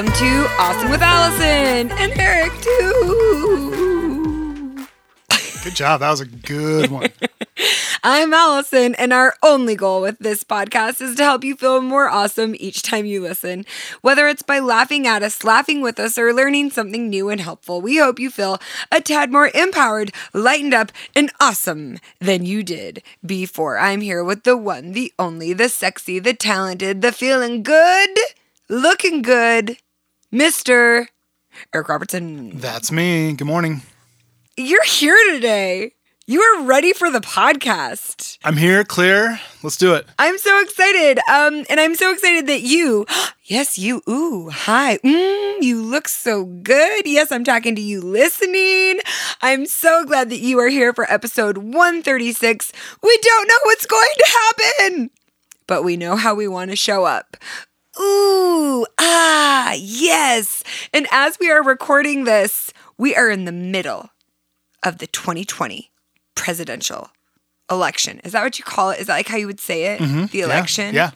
welcome to Awesome with Alison and Eric too. Good job. That was a good one. I'm Alison, and our only goal with this podcast is to help you feel more awesome each time you listen. Whether it's by laughing at us, laughing with us, or learning something new and helpful, we hope you feel a tad more empowered, lightened up, and awesome than you did before. I'm here with the one, the only, the sexy, the talented, the feeling good, looking good, Mr. Eric Robertson. That's me. Good morning. You're here today. You are ready for the podcast. I'm here, clear. Let's do it. I'm so excited. Um, and I'm so excited that you, yes, you, ooh, hi, mm, you look so good. Yes, I'm talking to you listening. I'm so glad that you are here for episode 136. We don't know what's going to happen, but we know how we want to show up. Ooh, ah, yes. And as we are recording this, we are in the middle of the 2020 presidential election. Is that what you call it? Is that like how you would say it? Mm-hmm. The election? Yeah.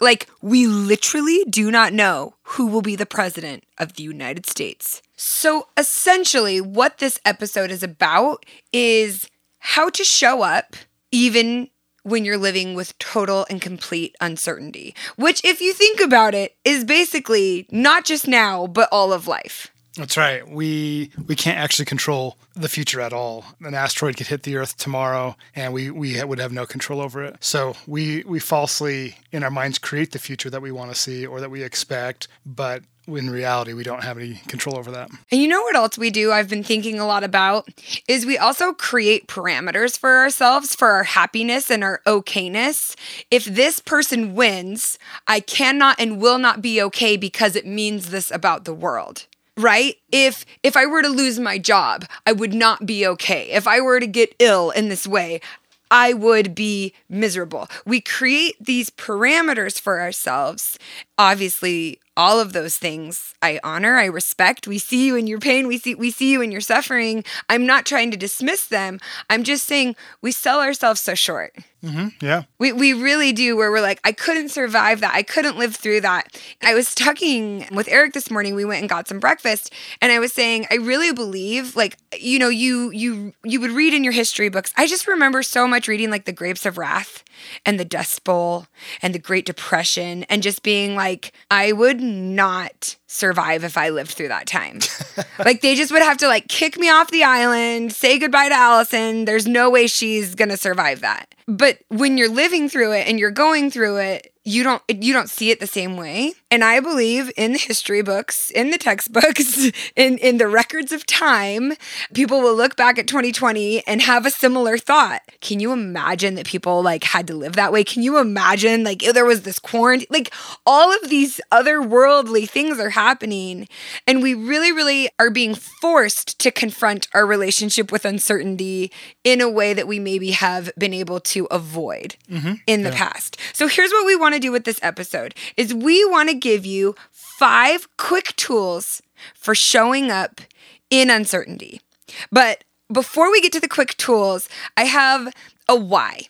Like, we literally do not know who will be the president of the United States. So, essentially, what this episode is about is how to show up even when you're living with total and complete uncertainty, which, if you think about it, is basically not just now, but all of life. That's right. We we can't actually control the future at all. An asteroid could hit the Earth tomorrow, and we we would have no control over it. So we we falsely in our minds create the future that we want to see or that we expect, but in reality, we don't have any control over that. And you know what else we do? I've been thinking a lot about is we also create parameters for ourselves for our happiness and our okayness. If this person wins, I cannot and will not be okay because it means this about the world right if if i were to lose my job i would not be okay if i were to get ill in this way i would be miserable we create these parameters for ourselves obviously all of those things i honor i respect we see you in your pain we see we see you in your suffering i'm not trying to dismiss them i'm just saying we sell ourselves so short Mm-hmm. Yeah. we, we really do, where we're like, I couldn't survive that. I couldn't live through that. I was talking with Eric this morning. We went and got some breakfast, and I was saying, I really believe, like, you know, you you you would read in your history books. I just remember so much reading like the Grapes of Wrath and the Dust Bowl and the Great Depression, and just being like, I would not survive if I lived through that time. like they just would have to like kick me off the island, say goodbye to Alison. There's no way she's gonna survive that. But when you're living through it and you're going through it, you don't you don't see it the same way. And I believe in the history books, in the textbooks, in in the records of time, people will look back at 2020 and have a similar thought. Can you imagine that people like had to live that way? Can you imagine like there was this quarantine like all of these otherworldly things are happening and we really really are being forced to confront our relationship with uncertainty in a way that we maybe have been able to avoid mm-hmm. in the past. So here's what we want to do with this episode is we want to give you five quick tools for showing up in uncertainty. But before we get to the quick tools, I have a why.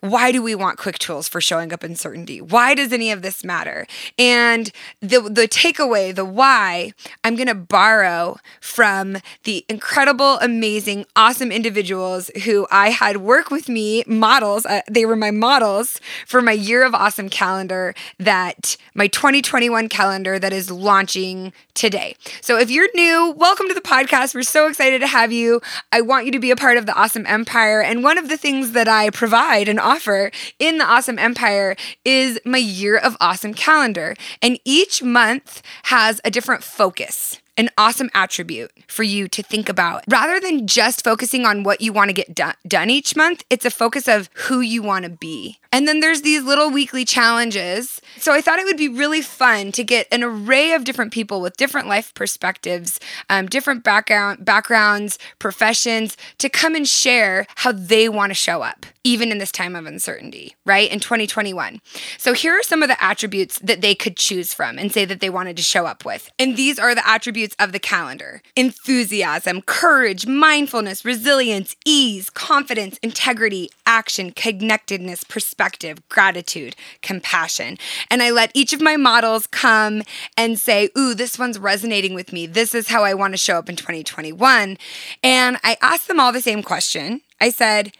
Why do we want quick tools for showing up in certainty? Why does any of this matter? And the the takeaway, the why, I'm going to borrow from the incredible, amazing, awesome individuals who I had work with me, models. Uh, they were my models for my year of awesome calendar that my 2021 calendar that is launching today. So if you're new, welcome to the podcast. We're so excited to have you. I want you to be a part of the awesome empire. And one of the things that I provide offer in the awesome empire is my year of awesome calendar. And each month has a different focus an awesome attribute for you to think about. Rather than just focusing on what you want to get do- done each month, it's a focus of who you want to be. And then there's these little weekly challenges. So I thought it would be really fun to get an array of different people with different life perspectives, um, different background backgrounds, professions, to come and share how they want to show up, even in this time of uncertainty, right? In 2021. So here are some of the attributes that they could choose from and say that they wanted to show up with. And these are the attributes attributes of the calendar enthusiasm, courage, mindfulness, resilience, ease, confidence, integrity, action, connectedness, perspective, gratitude, compassion. And I let each of my models come and say, Ooh, this one's resonating with me. This is how I want to show up in 2021. And I asked them all the same question. I said,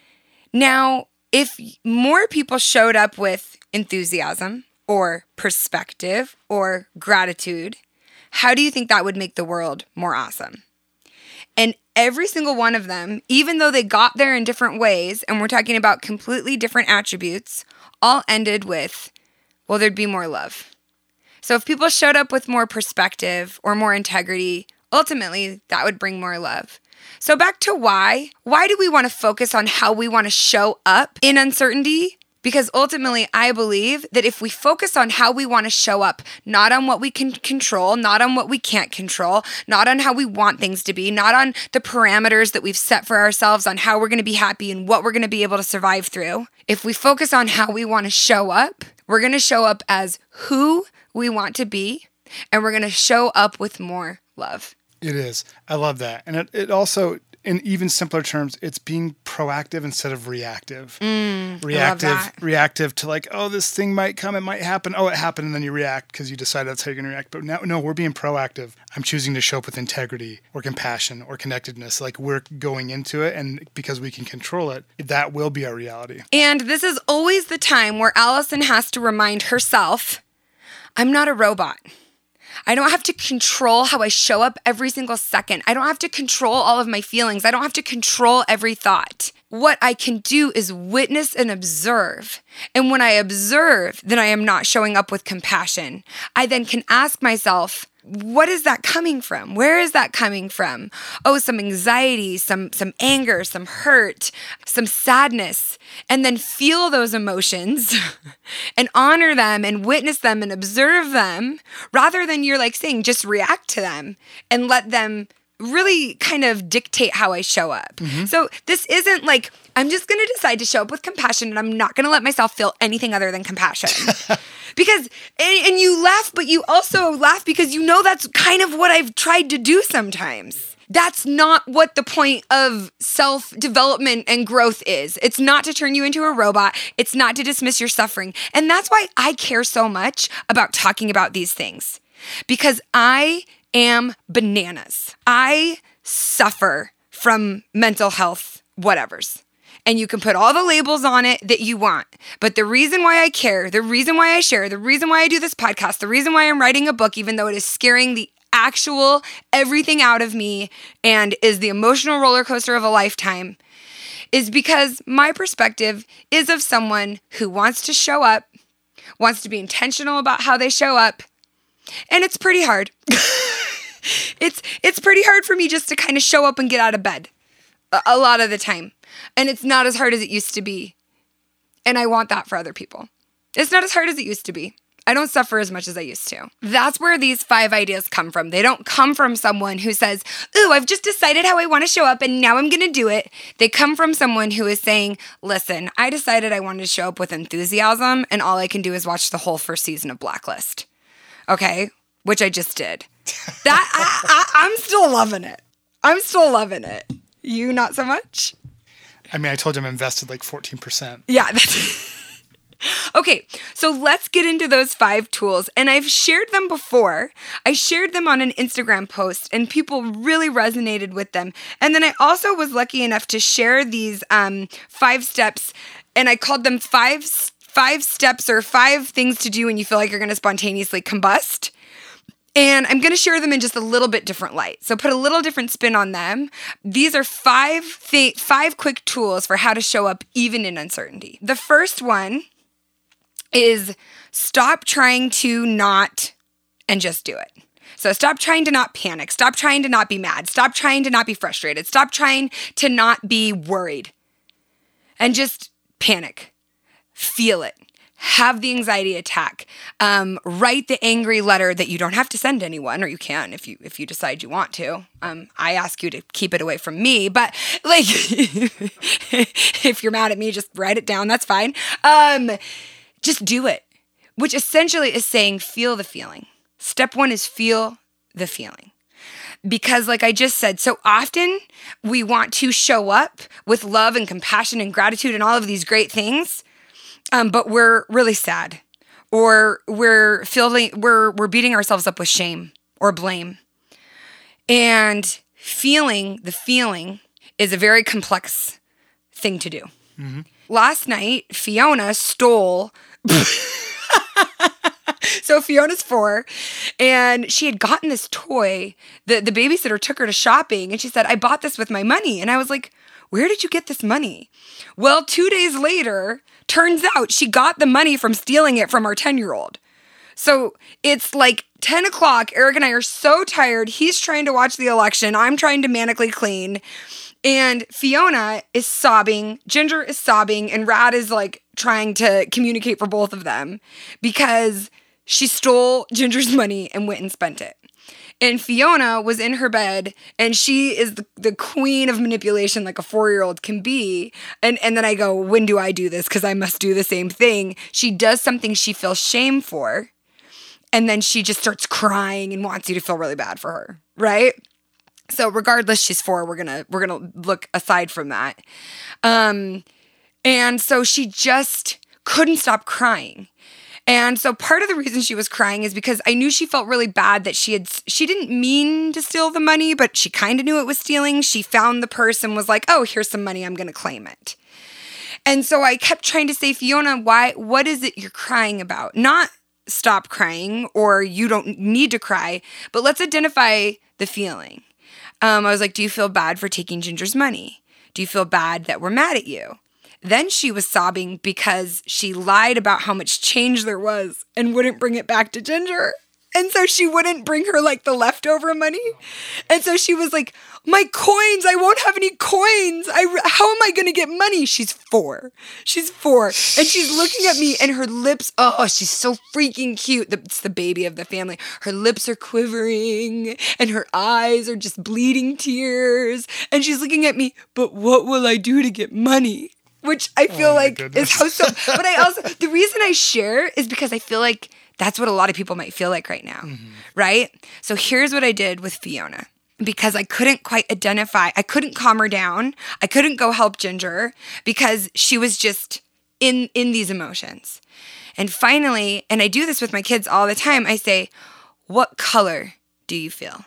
Now, if more people showed up with enthusiasm or perspective or gratitude, how do you think that would make the world more awesome? And every single one of them, even though they got there in different ways, and we're talking about completely different attributes, all ended with, well, there'd be more love. So if people showed up with more perspective or more integrity, ultimately that would bring more love. So back to why. Why do we want to focus on how we want to show up in uncertainty? Because ultimately, I believe that if we focus on how we want to show up, not on what we can control, not on what we can't control, not on how we want things to be, not on the parameters that we've set for ourselves on how we're going to be happy and what we're going to be able to survive through, if we focus on how we want to show up, we're going to show up as who we want to be, and we're going to show up with more love. It is. I love that. And it, it also, in even simpler terms, it's being proactive instead of reactive. Mm, reactive, reactive to like, oh, this thing might come, it might happen. Oh, it happened, and then you react because you decide that's how you're gonna react. But now, no, we're being proactive. I'm choosing to show up with integrity or compassion or connectedness. Like we're going into it, and because we can control it, that will be our reality. And this is always the time where Alison has to remind herself, I'm not a robot. I don't have to control how I show up every single second. I don't have to control all of my feelings. I don't have to control every thought. What I can do is witness and observe. And when I observe, then I am not showing up with compassion. I then can ask myself, what is that coming from? Where is that coming from? Oh some anxiety some some anger some hurt some sadness and then feel those emotions and honor them and witness them and observe them rather than you're like saying just react to them and let them really kind of dictate how I show up. Mm-hmm. So this isn't like I'm just going to decide to show up with compassion and I'm not going to let myself feel anything other than compassion. because and, and you laugh but you also laugh because you know that's kind of what I've tried to do sometimes. That's not what the point of self development and growth is. It's not to turn you into a robot. It's not to dismiss your suffering. And that's why I care so much about talking about these things. Because I am bananas. I suffer from mental health whatevers. And you can put all the labels on it that you want. But the reason why I care, the reason why I share, the reason why I do this podcast, the reason why I'm writing a book, even though it is scaring the actual everything out of me and is the emotional roller coaster of a lifetime, is because my perspective is of someone who wants to show up, wants to be intentional about how they show up, and it's pretty hard. it's it's pretty hard for me just to kind of show up and get out of bed a, a lot of the time. And it's not as hard as it used to be. And I want that for other people. It's not as hard as it used to be. I don't suffer as much as I used to. That's where these five ideas come from. They don't come from someone who says, Ooh, I've just decided how I want to show up and now I'm going to do it. They come from someone who is saying, Listen, I decided I wanted to show up with enthusiasm and all I can do is watch the whole first season of Blacklist. Okay, which I just did. That I, I, I'm still loving it. I'm still loving it. You not so much. I mean, I told you I'm invested like 14%. Yeah. Okay, so let's get into those five tools. And I've shared them before. I shared them on an Instagram post, and people really resonated with them. And then I also was lucky enough to share these um, five steps, and I called them five five steps or five things to do when you feel like you're going to spontaneously combust. And I'm going to share them in just a little bit different light. So put a little different spin on them. These are five th- five quick tools for how to show up even in uncertainty. The first one is stop trying to not and just do it. So stop trying to not panic. Stop trying to not be mad. Stop trying to not be frustrated. Stop trying to not be worried. And just panic. Feel it have the anxiety attack um, write the angry letter that you don't have to send anyone or you can if you if you decide you want to. Um, i ask you to keep it away from me but like if you're mad at me just write it down that's fine. Um, just do it which essentially is saying feel the feeling. Step one is feel the feeling. Because, like I just said, so often we want to show up with love and compassion and gratitude and all of these great things, um, but we're really sad, or we're feeling we're we're beating ourselves up with shame or blame, and feeling the feeling is a very complex thing to do. Mm-hmm. Last night, Fiona stole. so Fiona's four, and she had gotten this toy. The the babysitter took her to shopping, and she said, "I bought this with my money." And I was like, "Where did you get this money?" Well, two days later, turns out she got the money from stealing it from our ten year old. So it's like 10 o'clock. Eric and I are so tired. He's trying to watch the election. I'm trying to manically clean. And Fiona is sobbing, Ginger is sobbing, and Rad is like trying to communicate for both of them because she stole Ginger's money and went and spent it. And Fiona was in her bed and she is the, the queen of manipulation like a four year old can be. And, and then I go, when do I do this? Because I must do the same thing. She does something she feels shame for. And then she just starts crying and wants you to feel really bad for her. Right. So regardless, she's four. We're gonna we're gonna look aside from that. Um, and so she just couldn't stop crying. And so part of the reason she was crying is because I knew she felt really bad that she had she didn't mean to steal the money, but she kind of knew it was stealing. She found the purse and was like, "Oh, here's some money. I'm going to claim it." And so I kept trying to say, "Fiona, why what is it you're crying about?" Not stop crying or you don't need to cry, but let's identify the feeling. Um, I was like, Do you feel bad for taking Ginger's money? Do you feel bad that we're mad at you? Then she was sobbing because she lied about how much change there was and wouldn't bring it back to Ginger. And so she wouldn't bring her like the leftover money. And so she was like, my coins, I won't have any coins. I how am I going to get money? She's 4. She's 4 and she's looking at me and her lips, oh, oh she's so freaking cute. It's the baby of the family. Her lips are quivering and her eyes are just bleeding tears and she's looking at me, "But what will I do to get money?" Which I feel oh like goodness. is how so but I also the reason I share is because I feel like that's what a lot of people might feel like right now, mm-hmm. right? So here's what I did with Fiona because I couldn't quite identify. I couldn't calm her down. I couldn't go help Ginger because she was just in in these emotions. And finally, and I do this with my kids all the time, I say, "What color do you feel?"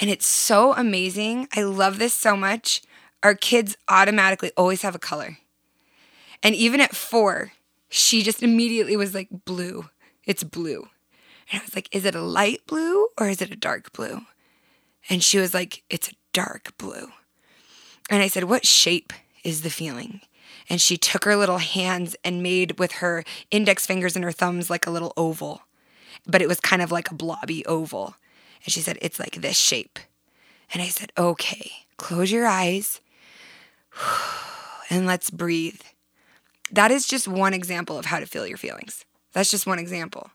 And it's so amazing. I love this so much. Our kids automatically always have a color. And even at 4, she just immediately was like blue. It's blue. And I was like, "Is it a light blue or is it a dark blue?" And she was like, It's a dark blue. And I said, What shape is the feeling? And she took her little hands and made with her index fingers and her thumbs like a little oval, but it was kind of like a blobby oval. And she said, It's like this shape. And I said, Okay, close your eyes and let's breathe. That is just one example of how to feel your feelings. That's just one example.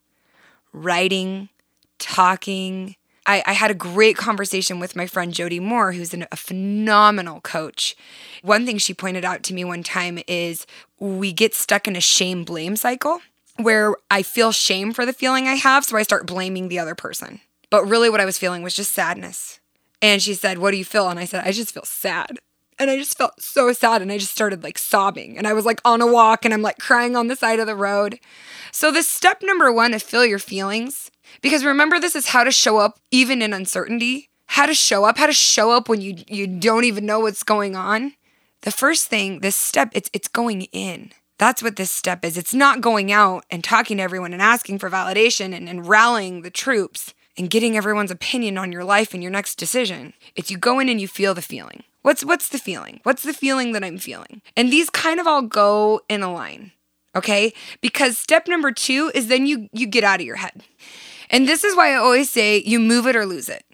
Writing, talking, I, I had a great conversation with my friend Jody Moore, who's an, a phenomenal coach. One thing she pointed out to me one time is we get stuck in a shame blame cycle where I feel shame for the feeling I have, so I start blaming the other person. But really, what I was feeling was just sadness. And she said, What do you feel? And I said, I just feel sad. And I just felt so sad. And I just started like sobbing. And I was like on a walk and I'm like crying on the side of the road. So, the step number one to feel your feelings because remember, this is how to show up even in uncertainty, how to show up, how to show up when you, you don't even know what's going on. The first thing, this step, it's, it's going in. That's what this step is. It's not going out and talking to everyone and asking for validation and, and rallying the troops and getting everyone's opinion on your life and your next decision. It's you go in and you feel the feeling. What's what's the feeling? What's the feeling that I'm feeling? And these kind of all go in a line. Okay? Because step number 2 is then you you get out of your head. And this is why I always say you move it or lose it.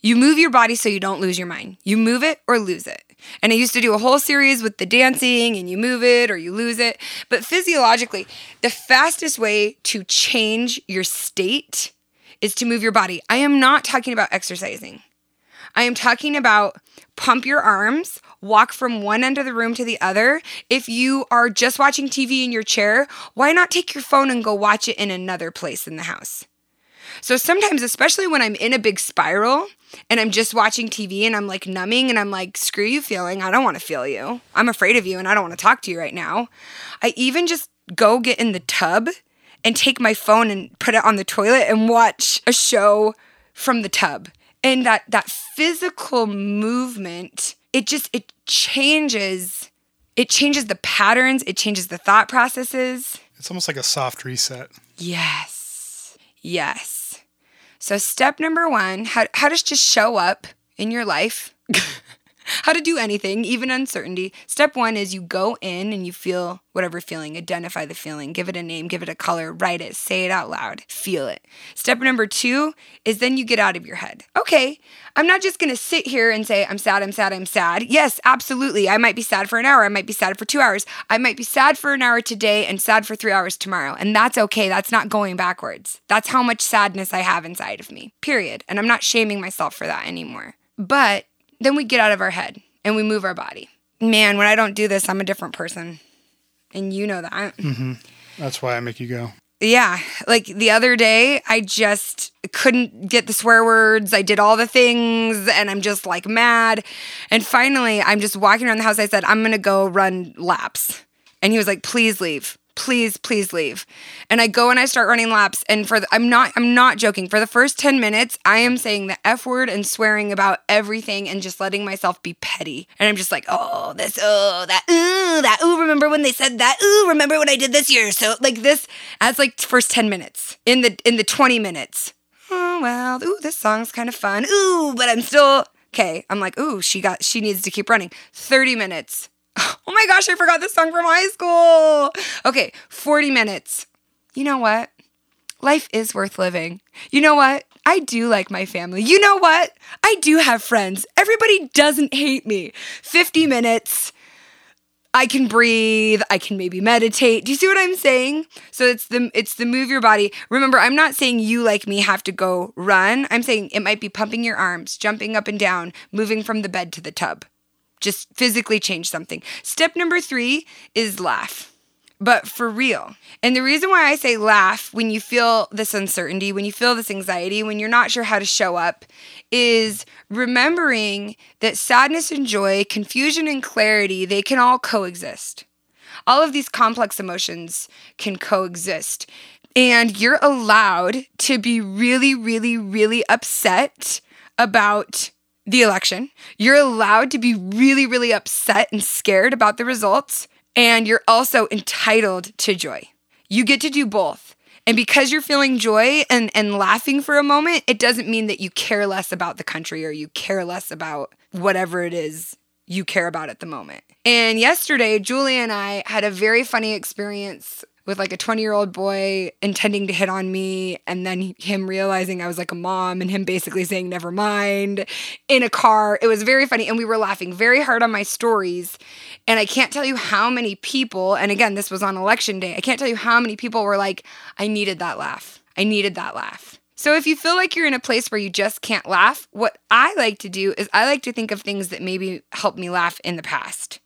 You move your body so you don't lose your mind. You move it or lose it. And I used to do a whole series with the dancing and you move it or you lose it. But physiologically, the fastest way to change your state is to move your body. I am not talking about exercising. I am talking about pump your arms, walk from one end of the room to the other. If you are just watching TV in your chair, why not take your phone and go watch it in another place in the house? So sometimes, especially when I'm in a big spiral and I'm just watching TV and I'm like numbing and I'm like, screw you feeling. I don't want to feel you. I'm afraid of you and I don't want to talk to you right now. I even just go get in the tub and take my phone and put it on the toilet and watch a show from the tub. And that that physical movement, it just it changes it changes the patterns, it changes the thought processes. It's almost like a soft reset. Yes. Yes. So step number 1, how how to just show up in your life. how to do anything, even uncertainty. Step one is you go in and you feel whatever feeling, identify the feeling, give it a name, give it a color, write it, say it out loud, feel it. Step number two is then you get out of your head. Okay, I'm not just gonna sit here and say, I'm sad, I'm sad, I'm sad. Yes, absolutely. I might be sad for an hour, I might be sad for two hours, I might be sad for an hour today and sad for three hours tomorrow. And that's okay. That's not going backwards. That's how much sadness I have inside of me, period. And I'm not shaming myself for that anymore. But then we get out of our head and we move our body. Man, when I don't do this, I'm a different person. And you know that. Mm-hmm. That's why I make you go. Yeah. Like the other day, I just couldn't get the swear words. I did all the things and I'm just like mad. And finally, I'm just walking around the house. I said, I'm going to go run laps. And he was like, please leave please please leave. And i go and i start running laps and for the, i'm not i'm not joking. For the first 10 minutes i am saying the f word and swearing about everything and just letting myself be petty. And i'm just like oh this oh that ooh that ooh remember when they said that? Ooh remember when i did this year? So like this as like first 10 minutes in the in the 20 minutes. Oh well ooh this song's kind of fun. Ooh but i'm still okay. I'm like ooh she got she needs to keep running. 30 minutes Oh my gosh, I forgot this song from high school. Okay, 40 minutes. You know what? Life is worth living. You know what? I do like my family. You know what? I do have friends. Everybody doesn't hate me. 50 minutes. I can breathe, I can maybe meditate. Do you see what I'm saying? So it's the it's the move your body. Remember, I'm not saying you like me have to go run. I'm saying it might be pumping your arms, jumping up and down, moving from the bed to the tub just physically change something. Step number three is laugh, but for real. And the reason why I say laugh when you feel this uncertainty, when you feel this anxiety, when you're not sure how to show up, is remembering that sadness and joy, confusion and clarity, they can all coexist. All of these complex emotions can coexist. And you're allowed to be really, really, really upset about the election. You're allowed to be really, really upset and scared about the results. And you're also entitled to joy. You get to do both. And because you're feeling joy and, and laughing for a moment, it doesn't mean that you care less about the country or you care less about whatever it is you care about at the moment. And yesterday, Julie and I had a very funny experience with like a 20 year old boy intending to hit on me and then him realizing I was like a mom and him basically saying never mind in a car. It was very funny and we were laughing very hard on my stories. And I can't tell you how many people, and again, this was on election day, I can't tell you how many people were like, I needed that laugh. I needed that laugh. So if you feel like you're in a place where you just can't laugh, what I like to do is I like to think of things that maybe helped me laugh in the past.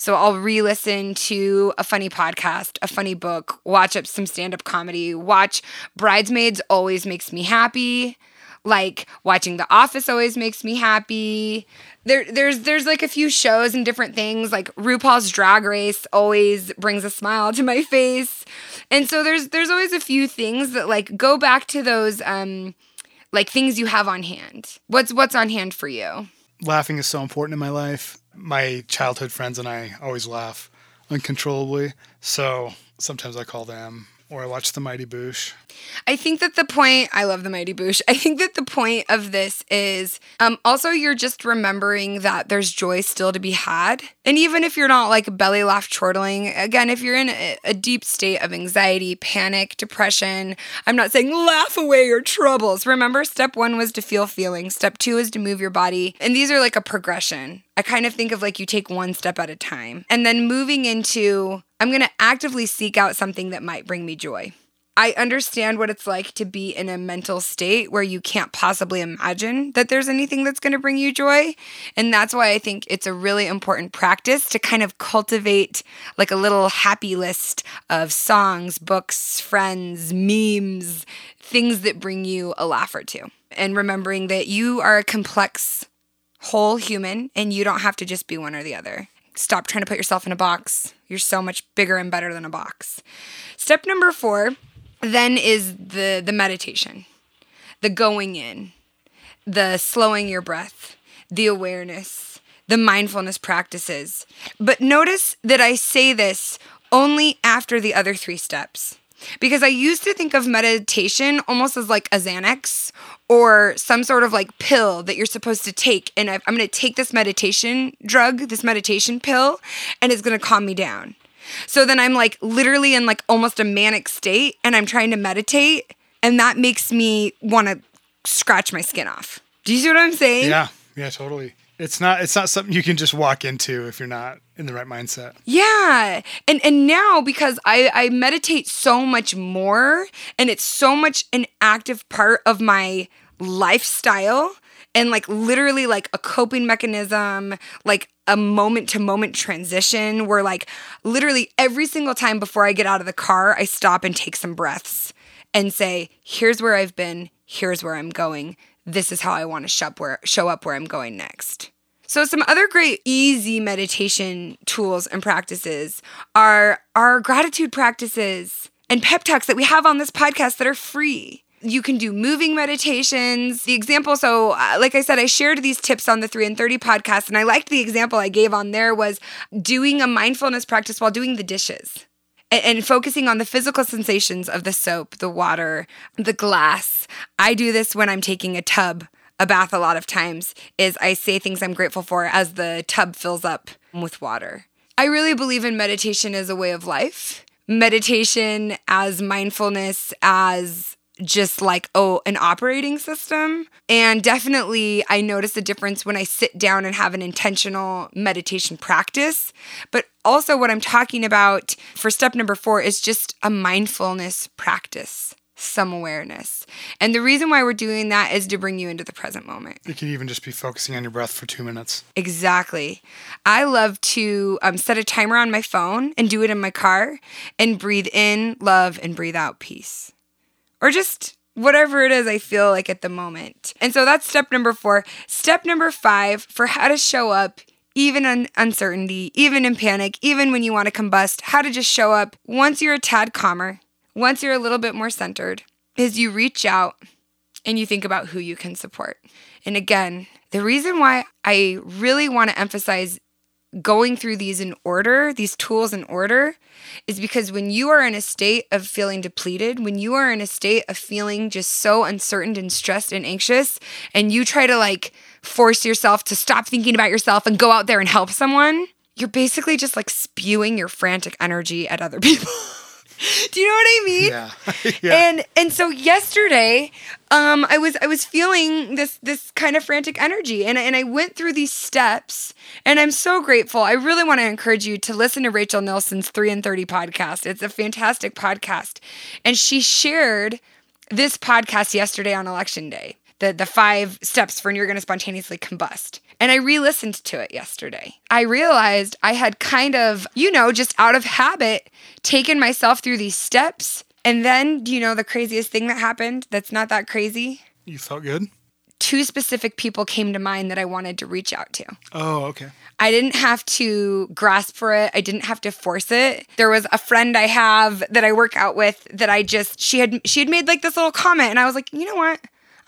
So I'll re listen to a funny podcast, a funny book, watch up some stand up comedy, watch Bridesmaids always makes me happy. Like watching The Office always makes me happy. There, there's there's like a few shows and different things. Like RuPaul's Drag Race always brings a smile to my face, and so there's there's always a few things that like go back to those um like things you have on hand. What's what's on hand for you? Laughing is so important in my life my childhood friends and I always laugh uncontrollably. So sometimes I call them or I watch The Mighty Boosh. I think that the point, I love The Mighty Boosh. I think that the point of this is um, also you're just remembering that there's joy still to be had. And even if you're not like belly laugh chortling, again, if you're in a, a deep state of anxiety, panic, depression, I'm not saying laugh away your troubles. Remember, step one was to feel feelings, step two is to move your body. And these are like a progression. I kind of think of like you take one step at a time. And then moving into I'm going to actively seek out something that might bring me joy. I understand what it's like to be in a mental state where you can't possibly imagine that there's anything that's going to bring you joy. And that's why I think it's a really important practice to kind of cultivate like a little happy list of songs, books, friends, memes, things that bring you a laugh or two. And remembering that you are a complex whole human and you don't have to just be one or the other. Stop trying to put yourself in a box. You're so much bigger and better than a box. Step number 4 then is the the meditation. The going in, the slowing your breath, the awareness, the mindfulness practices. But notice that I say this only after the other three steps. Because I used to think of meditation almost as like a Xanax or some sort of like pill that you're supposed to take. And I'm going to take this meditation drug, this meditation pill, and it's going to calm me down. So then I'm like literally in like almost a manic state and I'm trying to meditate. And that makes me want to scratch my skin off. Do you see what I'm saying? Yeah. Yeah, totally. It's not it's not something you can just walk into if you're not in the right mindset. Yeah. And and now because I I meditate so much more and it's so much an active part of my lifestyle and like literally like a coping mechanism, like a moment to moment transition where like literally every single time before I get out of the car, I stop and take some breaths and say, here's where I've been, here's where I'm going this is how I want to show up where, I'm going next. So some other great easy meditation tools and practices are our gratitude practices and pep talks that we have on this podcast that are free. You can do moving meditations. The example, so uh, like I said, I shared these tips on the 3 and 30 podcast, and I liked the example I gave on there was doing a mindfulness practice while doing the dishes and, and focusing on the physical sensations of the soap, the water, the glass. I do this when I'm taking a tub a bath a lot of times is I say things I'm grateful for as the tub fills up with water. I really believe in meditation as a way of life. Meditation as mindfulness as just like oh an operating system and definitely i notice a difference when i sit down and have an intentional meditation practice but also what i'm talking about for step number 4 is just a mindfulness practice some awareness. And the reason why we're doing that is to bring you into the present moment. You could even just be focusing on your breath for two minutes. Exactly. I love to um, set a timer on my phone and do it in my car and breathe in love and breathe out peace or just whatever it is I feel like at the moment. And so that's step number four. Step number five for how to show up. Even in uncertainty, even in panic, even when you want to combust, how to just show up once you're a tad calmer, once you're a little bit more centered, is you reach out and you think about who you can support. And again, the reason why I really want to emphasize going through these in order, these tools in order, is because when you are in a state of feeling depleted, when you are in a state of feeling just so uncertain and stressed and anxious, and you try to like force yourself to stop thinking about yourself and go out there and help someone, you're basically just like spewing your frantic energy at other people. Do you know what I mean? Yeah. yeah. And and so yesterday, um, I was I was feeling this this kind of frantic energy, and and I went through these steps, and I'm so grateful. I really want to encourage you to listen to Rachel Nielson's Three and Thirty podcast. It's a fantastic podcast, and she shared this podcast yesterday on election day. The the five steps for when you're going to spontaneously combust. And I re listened to it yesterday. I realized I had kind of, you know, just out of habit, taken myself through these steps. And then, do you know the craziest thing that happened that's not that crazy? You felt good? Two specific people came to mind that I wanted to reach out to. Oh, okay. I didn't have to grasp for it. I didn't have to force it. There was a friend I have that I work out with that I just she had she had made like this little comment and I was like, "You know what?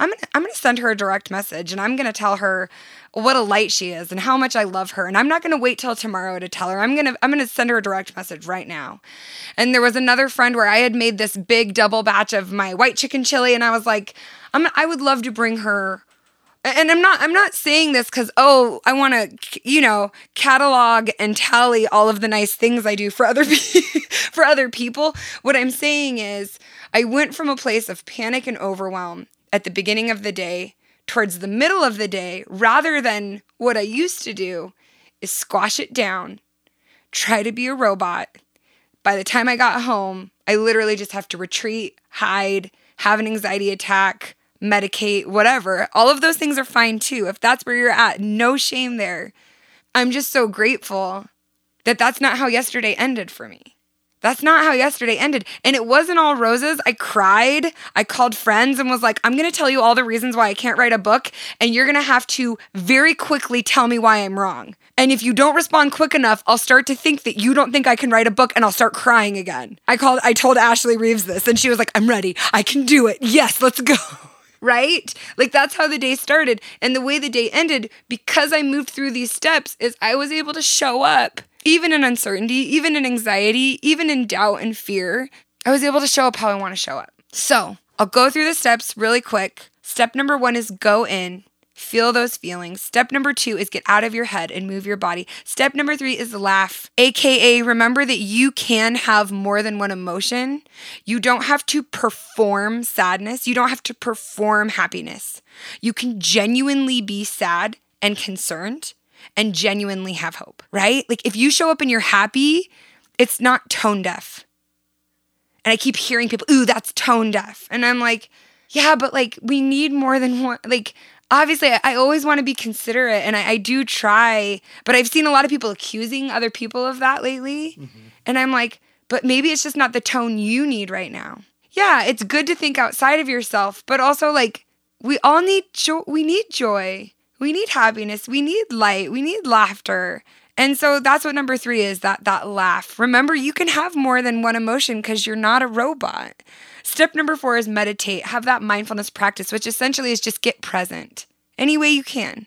I'm to I'm to send her a direct message and I'm to tell her what a light she is and how much I love her. And I'm not to wait till tomorrow to tell her. I'm to I'm to send her a direct message right now. And there was another friend where I had made this big double batch of my white chicken chili and I was like, I'm I would love to bring her and I'm not I'm not saying this cuz oh, I want to you know, catalog and tally all of the nice things I do for other for other people. What I'm saying is I went from a place of panic and overwhelm at the beginning of the day towards the middle of the day rather than what I used to do is squash it down, try to be a robot, by the time I got home, I literally just have to retreat, hide, have an anxiety attack, medicate, whatever. All of those things are fine too. If that's where you're at, no shame there. I'm just so grateful that that's not how yesterday ended for me. That's not how yesterday ended. And it wasn't all roses. I cried. I called friends and was like, I'm going to tell you all the reasons why I can't write a book. And you're going to have to very quickly tell me why I'm wrong. And if you don't respond quick enough, I'll start to think that you don't think I can write a book and I'll start crying again. I called, I told Ashley Reeves this and she was like, I'm ready. I can do it. Yes, let's go. right? Like that's how the day started. And the way the day ended, because I moved through these steps, is I was able to show up even in uncertainty, even in anxiety, even in doubt and fear, I was able to show up how I want to show up. So I'll go through the steps really quick. Step number one is go in, feel those feelings. Step number two is get out of your head and move your body. Step number three is laugh, AKA remember that you can have more than one emotion. You don't have to perform sadness, you don't have to perform happiness. You can genuinely be sad and concerned and genuinely have hope, right? Like if you show up and you're happy, it's not tone deaf. And I keep hearing people, ooh, that's tone deaf. And I'm like, yeah, but like we need more than one. Like, obviously, I, I always want to be considerate and I, I, do try, but I've seen a lot of people accusing other people of that lately. Mm-hmm. And I'm like, but maybe it's just not the tone you need right now. Yeah, it's good to think outside of yourself, but also like we all need joy. We need joy. We need happiness. We need light. We need laughter. And so that's what number 3 is, that that laugh. Remember, you can have more than one emotion cuz you're not a robot. Step number 4 is meditate. Have that mindfulness practice, which essentially is just get present any way you can.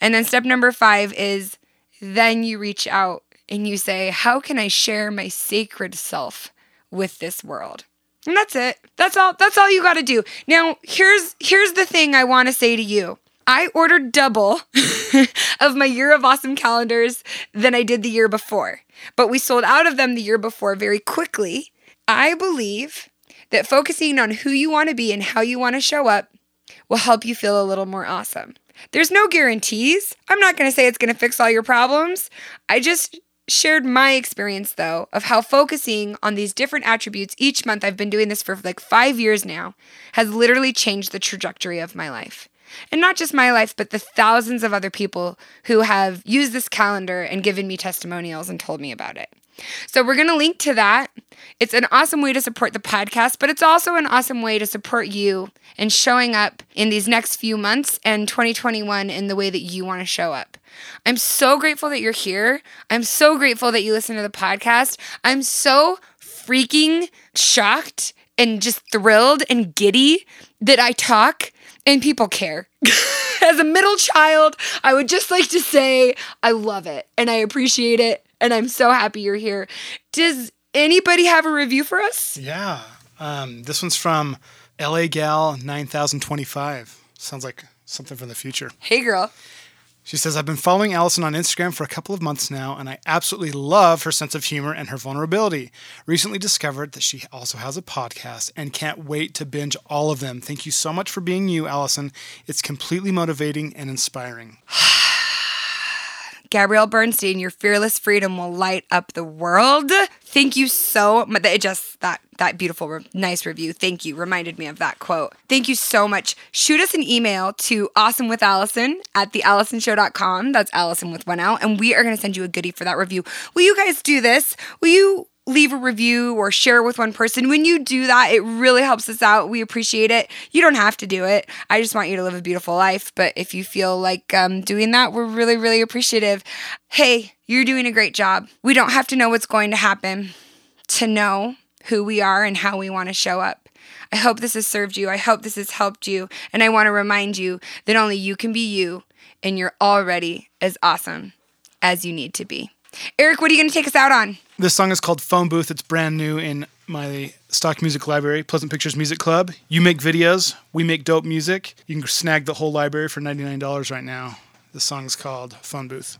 And then step number 5 is then you reach out and you say, "How can I share my sacred self with this world?" And that's it. That's all that's all you got to do. Now, here's here's the thing I want to say to you. I ordered double of my Year of Awesome calendars than I did the year before, but we sold out of them the year before very quickly. I believe that focusing on who you want to be and how you want to show up will help you feel a little more awesome. There's no guarantees. I'm not going to say it's going to fix all your problems. I just shared my experience though of how focusing on these different attributes each month I've been doing this for like 5 years now has literally changed the trajectory of my life. And not just my life, but the thousands of other people who have used this calendar and given me testimonials and told me about it. So we're going to link to that. It's an awesome way to support the podcast, but it's also an awesome way to support you in showing up in these next few months and 2021 in the way that you want to show up. I'm so grateful that you're here. I'm so grateful that you listen to the podcast. I'm so freaking shocked and just thrilled and giddy that I talk and people care. As a middle child, I would just like to say I love it and I appreciate it and I'm so happy you're here. Does anybody have a review for us? Yeah. Um, this one's from LA Gal 9025. Sounds like something from the future. Hey, girl. She says, I've been following Alison on Instagram for a couple of months now, and I absolutely love her sense of humor and her vulnerability. Recently discovered that she also has a podcast and can't wait to binge all of them. Thank you so much for being you, Alison. It's completely motivating and inspiring. Gabrielle Bernstein, your fearless freedom will light up the world. Thank you so much. It just that that beautiful, nice review. Thank you. Reminded me of that quote. Thank you so much. Shoot us an email to awesomewithalison at thealisonshow.com. That's Alison with one L. And we are going to send you a goodie for that review. Will you guys do this? Will you leave a review or share with one person. When you do that, it really helps us out. We appreciate it. You don't have to do it. I just want you to live a beautiful life. But if you feel like um, doing that, we're really, really appreciative. Hey, you're doing a great job. We don't have to know what's going to happen to know who we are and how we want to show up. I hope this has served you. I hope this has helped you. And I want to remind you that only you can be you, and you're already as awesome as you need to be. Eric, what are you going to take us out on? This song is called Phone Booth. It's brand new in my stock music library, Pleasant Pictures Music Club. You make videos, we make dope music. You can snag the whole library for $99 right now. The song is called Phone Booth.